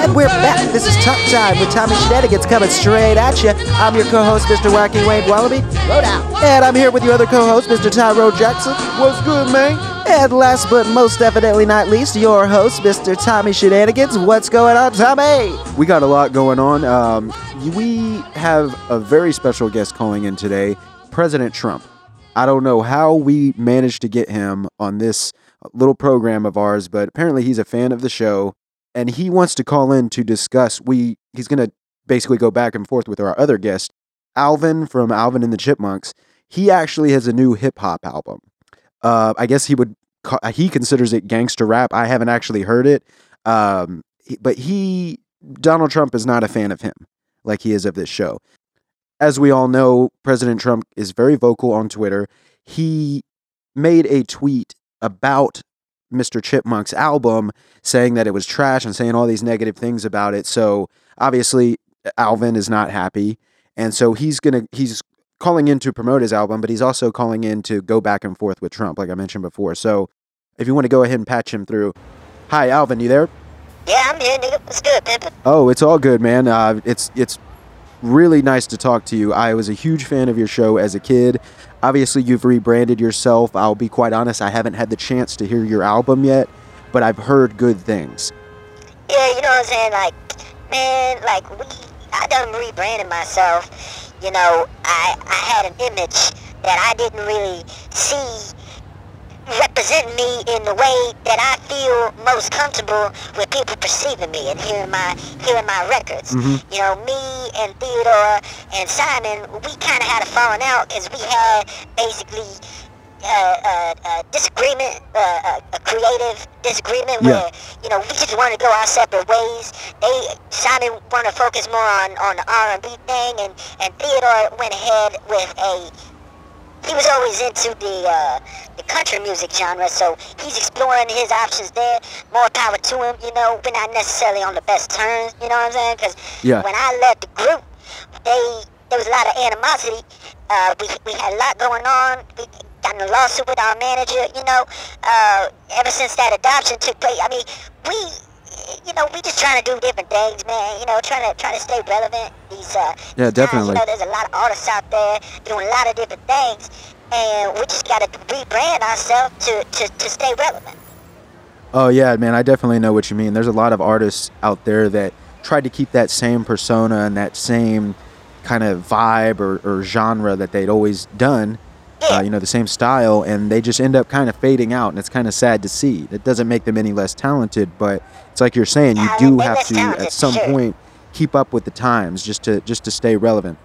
And we're back. This is Talk Time with Tommy Shenanigans coming straight at you. I'm your co-host, Mr. Wacky Wayne Wallaby. Load out. And I'm here with your other co-host, Mr. Tyrone Jackson. What's good, man? And last but most definitely not least, your host, Mr. Tommy Shenanigans. What's going on, Tommy? We got a lot going on. Um, we have a very special guest calling in today, President Trump. I don't know how we managed to get him on this little program of ours, but apparently he's a fan of the show and he wants to call in to discuss. We he's going to basically go back and forth with our other guest, Alvin from Alvin and the Chipmunks. He actually has a new hip hop album. Uh, I guess he would ca- he considers it gangster rap. I haven't actually heard it, um, but he Donald Trump is not a fan of him like he is of this show. As we all know, President Trump is very vocal on Twitter. He made a tweet about Mr. Chipmunk's album saying that it was trash and saying all these negative things about it. So obviously Alvin is not happy. And so he's to he's calling in to promote his album, but he's also calling in to go back and forth with Trump like I mentioned before. So if you want to go ahead and patch him through. Hi Alvin, you there? Yeah, I'm here, nigga. What's good, pimpin'? Oh, it's all good, man. Uh, it's it's really nice to talk to you. I was a huge fan of your show as a kid. Obviously, you've rebranded yourself. I'll be quite honest, I haven't had the chance to hear your album yet, but I've heard good things. Yeah, you know what I'm saying? Like, man, like, we, I done rebranded myself. You know, I, I had an image that I didn't really see represent me in the way that I feel most comfortable with people perceiving me and hearing my hearing my records. Mhm. You know, me and Theodore and Simon, we kind of had a falling out because we had basically uh, uh, uh, disagreement, uh, a creative disagreement Yeah. where you know we just wanted to go our separate ways. They Simon wanted to focus more on on the R and B thing, and and Theodore went ahead with a he was always into the uh, the country music genre, so he's exploring his options there. More power to him, you know. We're not necessarily on the best terms, you know what I'm saying? Because Yeah. when I left the group, they there was a lot of animosity. Uh, we we had a lot going on. We got in a lawsuit with our manager, you know. Uh, ever since that adoption took place, I mean, we. You know, we just trying to do different things, man. You know, trying to trying to stay relevant. These uh, Yeah, these times, you know, there's a lot of artists out there doing a lot of different things, and we just got to rebrand ourselves to, to, to stay relevant. Oh yeah, man, I definitely know what you mean. There's a lot of artists out there that tried to keep that same persona and that same kind of vibe or, or genre that they'd always done. Uh, you know, the same style, and they just end up kind of fading out, and it's kind of sad to see. It doesn't make them any less talented, but it's like you're saying, you do have to at some sure. point keep up with the times just to just to stay relevant.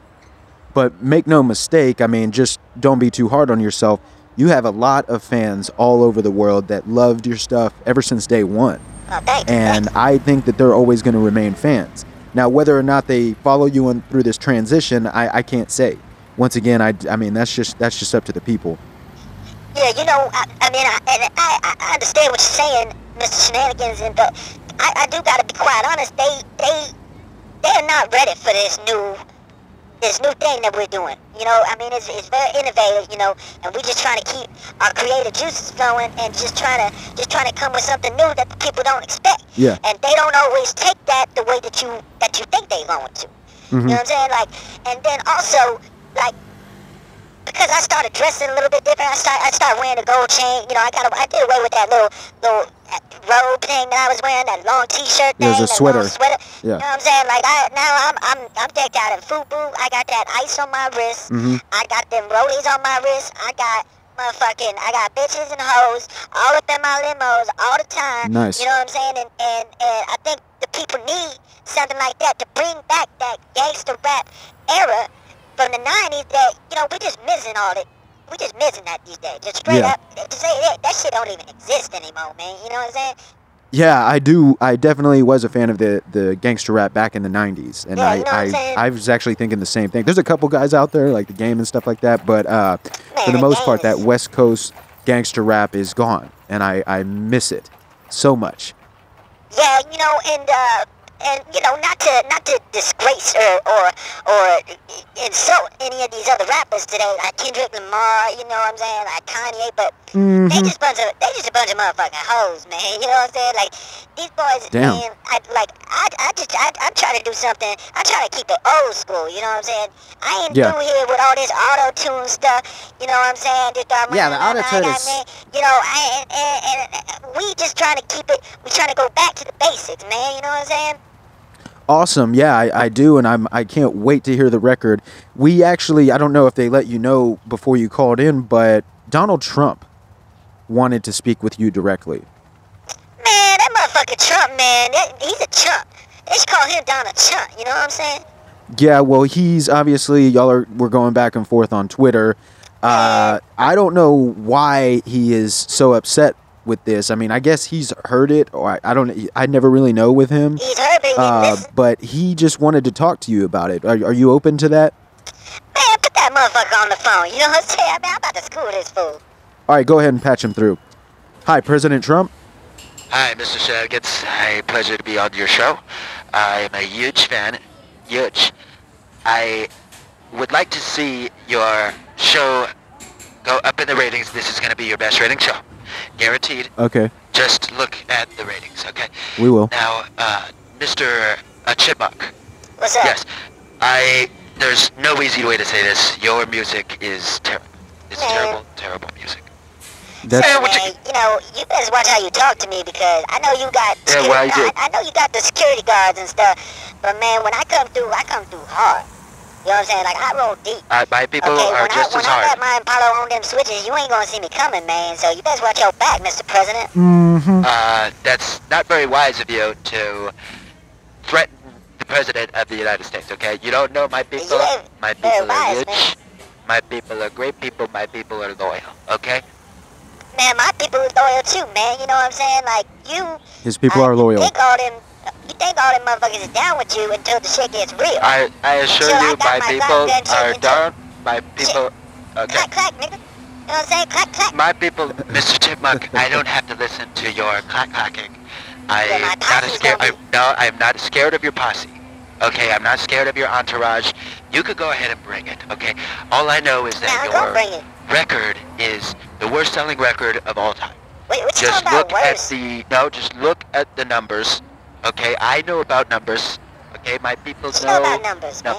But make no mistake, I mean, just don't be too hard on yourself. You have a lot of fans all over the world that loved your stuff ever since day one. Oh. And I think that they're always going to remain fans. Now, whether or not they follow you on, through this transition, I, I can't say. Once again, I, I mean, that's just that's just up to the people. Yeah, you know, I, I mean, I, and I, I understand what you're saying, Mr. Shenanigans, and but I, I do got to be quite honest. They they they're not ready for this new this new thing that we're doing. You know, I mean, it's, it's very innovative. You know, and we're just trying to keep our creative juices flowing and just trying to just trying to come with something new that the people don't expect. Yeah. And they don't always take that the way that you that you think they're going to. You mm-hmm. know what I'm saying? Like, and then also like because I started dressing a little bit different. I started I started wearing a gold chain. You know, I got a, I did away with that little little robe thing that I was wearing, that long T-shirt thing, it was a that long sweater. sweater. Yeah. You know what I'm saying? Like I now I'm I'm I'm decked out in FUBU. I got that ice on my wrist. Mhm. I got them rollies on my wrist. I got motherfucking I got bitches and hoes all up in my limos all the time. Nice. You know what I'm saying? And and, and I think the people need something like that to bring back that gangster rap era from the 90s that, you know, we're just missing all it. We just missing that these days. Just straight Yeah. up. To say that, that shit don't even exist anymore, man. You know what I'm saying? Yeah, I do. I definitely was a fan of the, the gangster rap back in the '90s, and Yeah, I, you know I'm I was actually thinking the same thing. There's a couple guys out there like the game and stuff like that, but uh, for the the most part, that West Coast gangster rap is gone, and I I miss it so much. Yeah, you know, and uh, and you know, not to not to disgrace or or or insult any of these other rappers today, like Kendrick Lamar, you know what I'm saying, like Kanye, but Mm-hmm. they just bunch of they just a bunch of motherfucking hoes, man. You know what I'm saying? Like these boys, Damn. man. I like I, I just I, I'm trying to do something. I'm trying to keep it old school. You know what I'm saying? I ain't Yeah. through here with all this auto tune stuff. You know what I'm saying? Just, uh, Yeah, the auto-tune I- I- is- man, You know, I, and, and, and we just trying to keep it. We trying to go back to the basics, man. You know what I'm saying? Awesome. Yeah, I, I do, and I'm I can't wait to hear the record. We actually I don't know if they let you know before you called in, but Donald Trump wanted to speak with you directly. Man, that motherfucker Trump, man. That, he's a chump. They should call him Donald Trump. You know what I'm saying? Yeah, well, he's obviously y'all are we're going back and forth on Twitter. Uh, I don't know why he is so upset with this. I mean, I guess he's heard it, or I, I don't. I never really know with him. He's heard, but he Uh, but he just wanted to talk to you about it. Are, are you open to that? Man, put that motherfucker on the phone. You know what I'm saying? Man, I'm about to school this fool. All right, go ahead and patch him through. Hi, President Trump. Hi, Mr. Shenanigans. A pleasure to be on your show. I am a huge fan. Huge. I would like to see your show go up in the ratings. This is going to be your best rating show. Guaranteed. Okay, Just look at the ratings, okay? we will. Now, uh, Mr. Uh, Chipmunk. What's up? Yes. I... There's no easy way to say this. Your music is terrible. It's Man. terrible, terrible music. That's Hey, what you- man, you know, you better watch how you talk to me because I know you got Yeah, security, well, I do. I, I know you got the security guards and stuff, but man, when I come through, I come through hard. You know what I'm saying? Like I roll deep. Uh, my people okay, are when just I as when I hard. got my Impala on them switches, you ain't gonna see me coming, man. So you best watch your back, Mr. President. mm-hmm. Uh, that's not very wise of you to threaten the president of the United States. Okay, you don't know my people. Yeah, My very people are wise, rich. man. My people are great people. My people are loyal. Okay. Man, my people are loyal too, man. You know what I'm saying? Like you. His people I are loyal. Think all them. Think all them motherfuckers is down with you until the shit gets real. I I assure I you, got my my people are down. My people. Okay. Clack clack, nigga. You know what I'm saying? Clack clack. My people, Mr. Chipmunk, I don't have to listen to your clack clacking. I Well, am not scared. I'm, no, I'm not scared of your posse. Okay, I'm not scared of your entourage. You could go ahead and bring it. Okay. All I know is that I'm your record is the worst-selling record of all time. Wait, Just look at the no. Just look at the numbers. Okay, I know about numbers. Okay, my people you know know about numbers, man?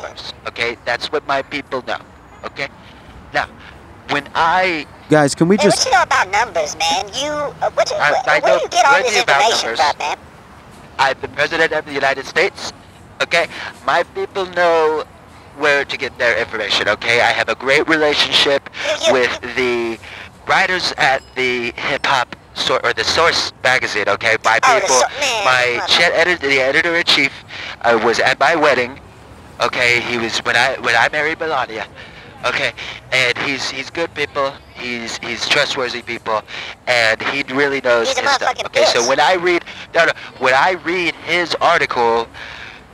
Okay, that's what my people know. Okay. Now, when I Guys, can we Hey, just what you know about numbers, man? You, uh, what you, I- where, I where do you get all plenty this about information numbers. from, man? I'm the president of the United States. Okay, my people know where to get their information. Okay, I have a great relationship You- you- with the writers at the hip hop or the Source magazine. Okay, my Oh, people, Sour- man, my chat editor, the editor in chief, uh, was at my wedding. Okay, he was when I when I married Melania. Okay, and he's he's good people. He's he's trustworthy people, and he really knows He's his stuff. Okay, so when I read no no when I read his article,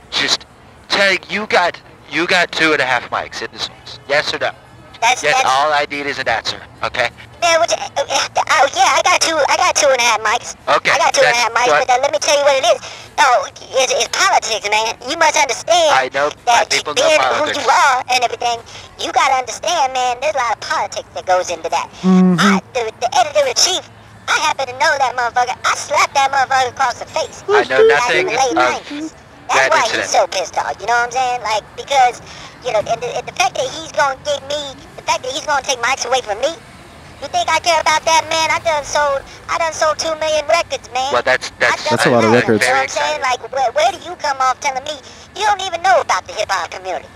just telling you got you got two and a half mics in the source. Yes or no? That's, Yes. that's, All I need is an answer. Okay. Man, what you, uh, uh, oh, yeah, I got two, I got two and a half mics. Okay. I got two and a half and a that's half mics, but uh, let me tell you what it is. Oh, it's, it's politics, man. You must understand I know my that people know being politics. who you are and everything, you gotta understand, man, there's a lot of politics that goes into that. Mm-hmm. I, the, the editor-in-chief, I happen to know that motherfucker. I slapped that motherfucker across the face. I know Back nothing in the late of 90s. That's that why incident. he's so pissed off. You know what I'm saying? Like because you know, and the, and the fact that he's gonna give me, the fact that he's gonna take mics away from me. You think I care about that, man? I done sold, I done sold two million records, man. Well, that's that's That's a lot of records. You know what I'm saying? Like, where, where do you come off telling me you don't even know about the hip hop community,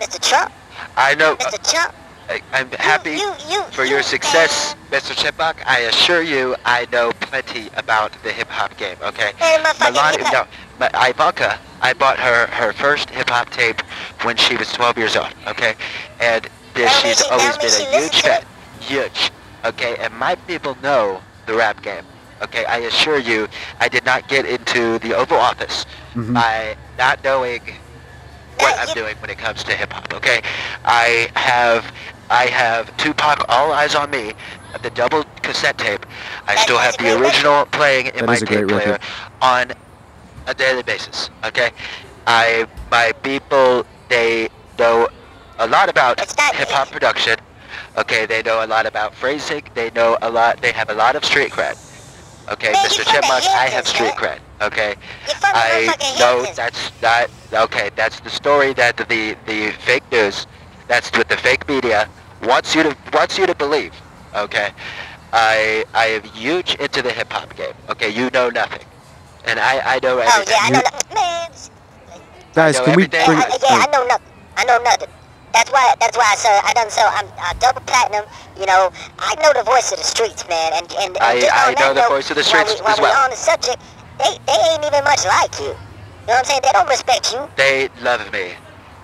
Mr. Trump? I know. Mr. Uh, Trump, I, I'm happy you, you, for you, your success, Man, Mr. Chipmunk. I assure you, I know plenty about the hip hop game. Okay. man, motherfucker, Melania, no, but Ivanka, I bought her her first hip hop tape when she was 12 years old. Okay, and this, she's she- always been a huge fan, huge. Okay, and my people know the rap game. Okay, I assure you, I did not get into the Oval Office Mhm. by not knowing what I'm doing when it comes to hip hop. Okay, I have I have Tupac All Eyes on Me, the double cassette tape. I That still have the great record. original playing in That my is tape player record. on a daily basis. Okay, I my people they know a lot about hip hop production. Okay, they know a lot about phrasing. They know a lot. They have a lot of street cred. Okay, Man, Mr. from Chipmunk, I have street man. cred. Okay, You're from the I know that's not Okay, that's the story that the the fake news, that's what the fake media wants you to wants you to believe. Okay, I I am huge into the hip hop game. Okay, you know nothing, and I I know Oh everything. yeah, I know that. Man, Guys, know can we everything. bring? I, I, yeah, I know nothing. I know nothing. That's why. That's why I said I done so. I'm uh, double platinum. You know, I know the voice of the streets, man. And and, and I- just I on that know the note, voice of the while streets we, while as well. we're on the subject, they they ain't even much like you. You know what I'm saying? They don't respect you. They love me.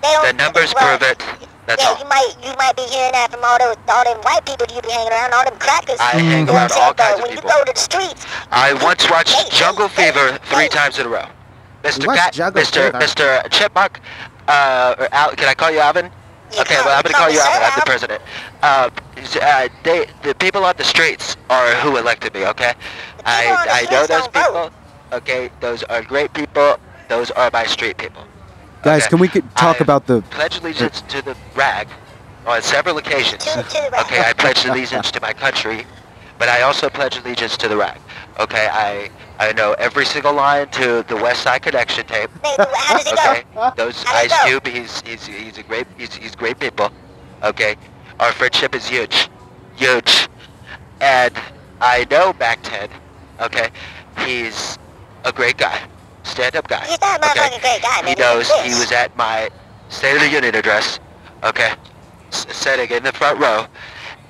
They don't. The numbers well, prove it. That's yeah, all. you might you might be hearing that from all those all them white people you be hanging around, all them crackers. I you hang around all kinds but of when people. you go to the streets, I once watched Hey, Jungle hey, Fever three hey. times in a row. Mr. watched Cat, Mr. Fever? Mr. Chipmunk, uh, or Al, can I call you Alvin? You okay, well, I'm gonna call call you me Alvin. Sir I'm the president. Uh, uh, they, the people on the streets are who elected me. Okay, people on the I, I know those people. Okay, those are great people. Those are my street people. Guys, Okay. can we get- talk I about the? pledge allegiance to the rag on several occasions. To- to the. Okay, I pledge allegiance to my country, but I also pledge allegiance to the rag. Okay, I I know every single line to the West Side Connection tape. man, how does it Okay, go? those Ice go? Cube, he's he's he's a great he's he's great people. Okay, our friendship is huge, huge, and I know Mack 10. Okay, he's a great guy, stand-up guy. He's not a okay? motherfucking great guy, man. He knows he was at my State of the Union address, okay, s- sitting in the front row,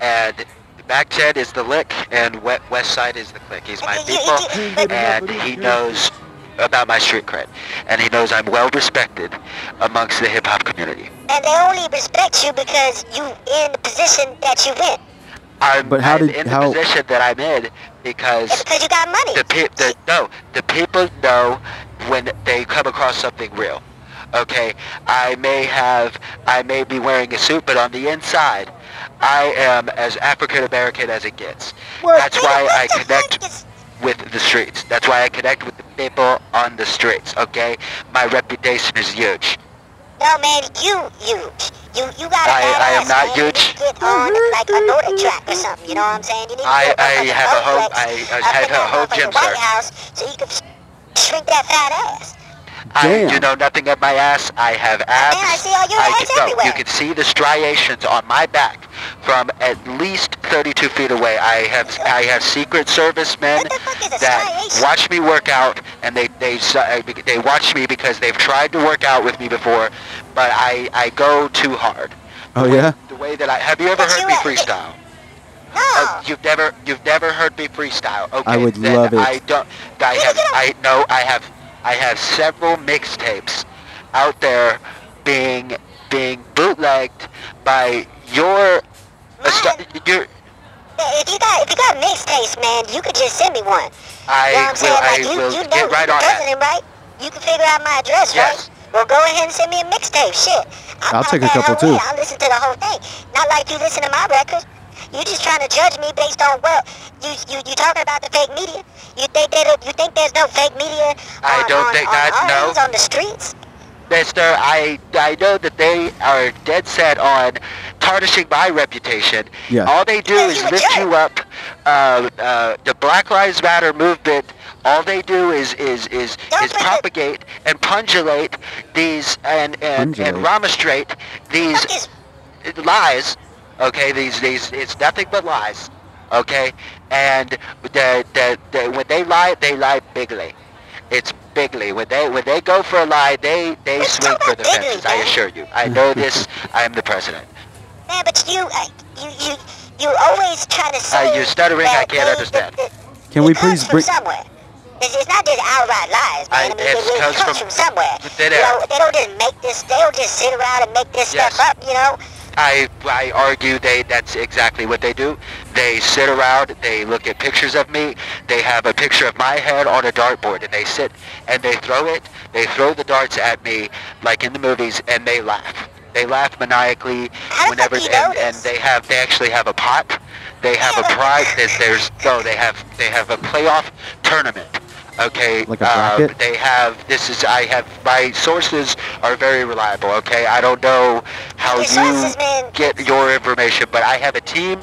and Mack 10 is the lick, and we- West Side is the click. He's my You- you- people, and he knows about my street cred, and he knows I'm well respected amongst the hip hop community. And they only respect you because you in the position that you in. I'm, But how I'm did- in how- the position that I'm in It's because because you got money. the, pe- the no, the people know when they come across something real. Okay, I may have, I may be wearing a suit, but on the inside, I am as African American as it gets. What? That's why I connect with the streets. That's why I connect with the people on the streets. Okay, my reputation is huge. No man, you huge. You you got a I- bad I am not man. huge. You need to get on like a NordicTrack or something. You know what I'm saying? You need to I- get a I have a home- I- I up have a that home gym, motherfucking White sir. House so you can shrink that fat ass. I do know nothing of my ass. I have abs. Man, I see all your I ass no, everywhere. you can see the striations on my back from at least 32 feet away. I have I have Secret Service men What the fuck is a that watch me work out, and they they uh, they watch me because they've tried to work out with me before, but I I go too hard. Oh yeah. The way that I have you ever But heard you me are- freestyle? No. Oh, you've never you've never heard me freestyle. Okay, I would love it. I don't. I have. I know. I have. I have several mixtapes out there being being bootlegged by your. Stu- your if you got if you got mixtapes, man, you could just send me one. I you know what I'm saying? will. Like I you, will you know get right you on that. right? You can figure out my address, Yes. right? Well, go ahead and send me a mixtape. Shit. I'm I'll take a couple, too. way. I'll listen to the whole thing. Not like you listen to my records. You just trying to judge me based on what you you you talking about the fake media. You think that you think there's no fake media? I on, don't on, think on that- our no. on the streets. Mister, I I know that they are dead set on tarnishing my reputation. Yeah. All they do Yeah, is lift jerk. you up. Uh, uh, the Black Lives Matter movement. All they do is is is Don't is put the- propagate and pundulate these and and and Pundulate. these lies. Okay, these these it's nothing but lies. Okay, and the the, the when they lie, they lie bigly. It's bigly. When they when they go for a lie, they they Let's swing for about the bigly, fences. I assure you. I know this. I am the president. Yeah, but you, uh, you, you, you always try to say. you're stuttering, that I can't they- understand. that- Can we please from bring? somewhere. It's, it's not just outright lies, I- man. I, mean, it it, it comes comes from from, somewhere. you know, they don't just make this. They don't just sit around and make this Yes. stuff up. You know. I I argue they that's exactly what they do. They sit around, they look at pictures of me, they have a picture of my head on a dartboard and they sit and they throw it, they throw the darts at me like in the movies and they laugh. They laugh maniacally whenever fuck do you and, and they have they actually have a pot. They have a prize there's, there's no they have they have a playoff tournament. Okay. Like a uh, bracket? they have. This is. I have. My sources are very reliable. Okay. I don't know how you get your information, but I have a team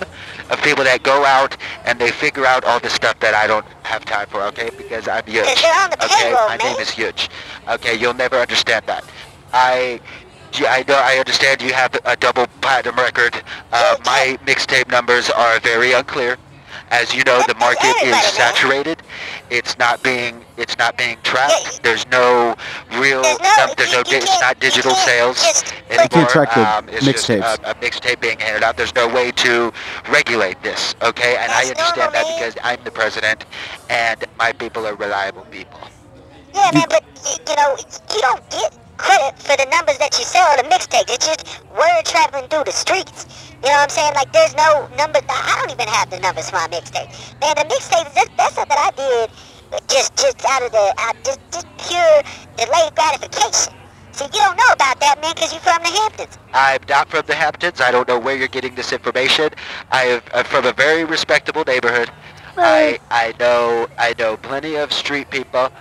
of people that go out and they figure out all the stuff that I don't have time for. Okay. Because I'm huge. You're on the okay. My name is huge. Okay. You'll never understand that. I. I know. I understand you have a double platinum record. Uh, my mixtape numbers are very unclear. As you know, the market is saturated. It's not being. It's not being tracked. There's no real. There's no- there's no. It's can't- digital sales just anymore. can't track the um, it's just a, a mixtape being handed out. There's no way to regulate this. Okay, and I understand that because I'm the president, and my people are reliable people. Yeah, man, but you know, you don't get credit for the numbers that you sell on the mixtapes. It's just word traveling through the streets. You know what I'm saying? Like, there's no number. I don't even have the numbers for my mixtape. Man, the mixtape that's, that's something I did just just out of the out, just just pure delayed gratification. See, you don't know about that, man, because you're from the Hamptons. I'm not from the Hamptons. I don't know where you're getting this information. I am I'm from a very respectable neighborhood. I I know I know plenty of street people,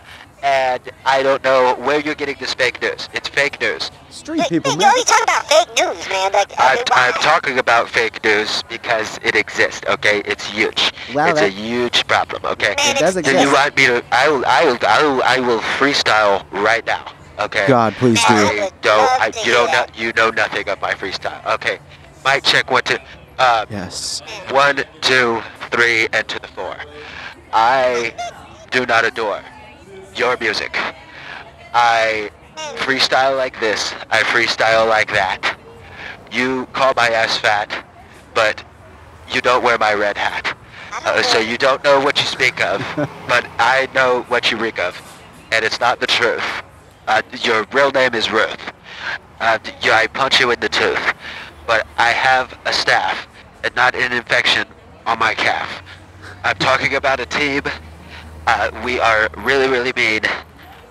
and I don't know where you're getting this fake news. It's fake news. Street Man, people, you man. always talk about fake news, man. Like, I I'm, mean. I'm talking about fake news because it exists. Okay, it's huge. Wow, it's a huge problem. Okay. Man, It does it's- Do you exist. want me to? I will. I will. I will. I will freestyle right now. Okay. God, please do. I I don't. I, to you hear know. No, you know nothing of my freestyle. Okay. Mic check. One, two. Uh, Yes. one, two, three, and to the four. I do not adore your music. I freestyle like this. I freestyle like that. You call my ass fat, but you don't wear my red hat. Uh, so you don't know what you speak of, but I know what you reek of, and it's not the truth. Uh, your real name is Ruth. Uh, you, I punch you in the tooth, but I have a staff and not an infection on my calf. I'm talking about a team. Uh, we are really, really mean,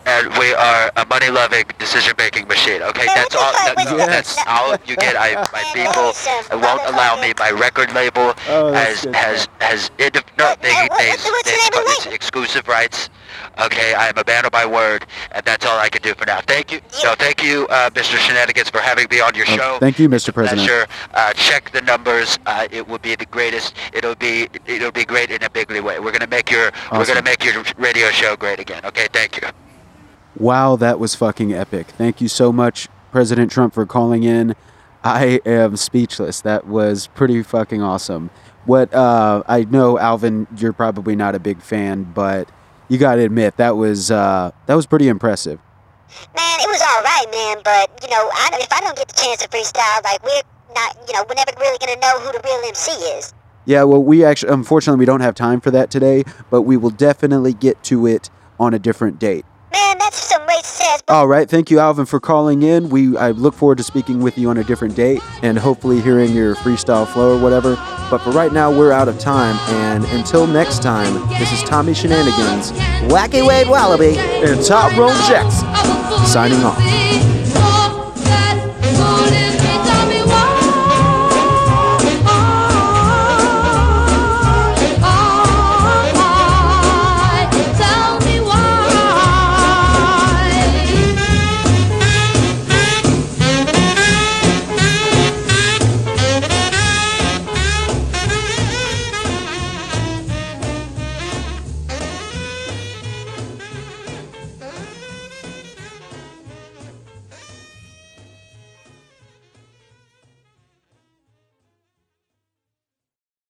and we are a money-loving decision-making machine. Okay, Man, that's all. That, was that's that? all you get. I, my people listen, won't allow me. My record label Oh, that's has good has stuff. has no, What- they, what- they, what's the- the it's, name of it's exclusive rights. Okay, I am a man of my word, and that's all I can do for now. Thank you. No, thank you, uh, Mr. Shenanigans, for having me on your Oh, show. thank you, Mr. President. Pleasure. Uh, check the numbers. Uh, it will be the greatest. It'll be it'll be great in a bigly way. We're gonna make your we're gonna make your radio show great again. Okay, thank you. Wow, that was fucking epic. Thank you so much, President Trump, for calling in. I am speechless. That was pretty fucking awesome. What uh, I know, Alvin, you're probably not a big fan, but you got to admit that was uh, that was pretty impressive. Man, it was all right, man. But you know, I, if I don't get the chance to freestyle, like we're not, you know, we're never really gonna know who the real MC is. Yeah, well, we actually, unfortunately, we don't have time for that today, but we will definitely get to it on a different date. Man, that's some racist. All right, thank you, Alvin, for calling in. We I look forward to speaking with you on a different date and hopefully hearing your freestyle flow or whatever. But for right now, we're out of time, and until next time, this is Tommy Shenanigans Wacky Wade Wallaby. and Tyrone Jackson signing off.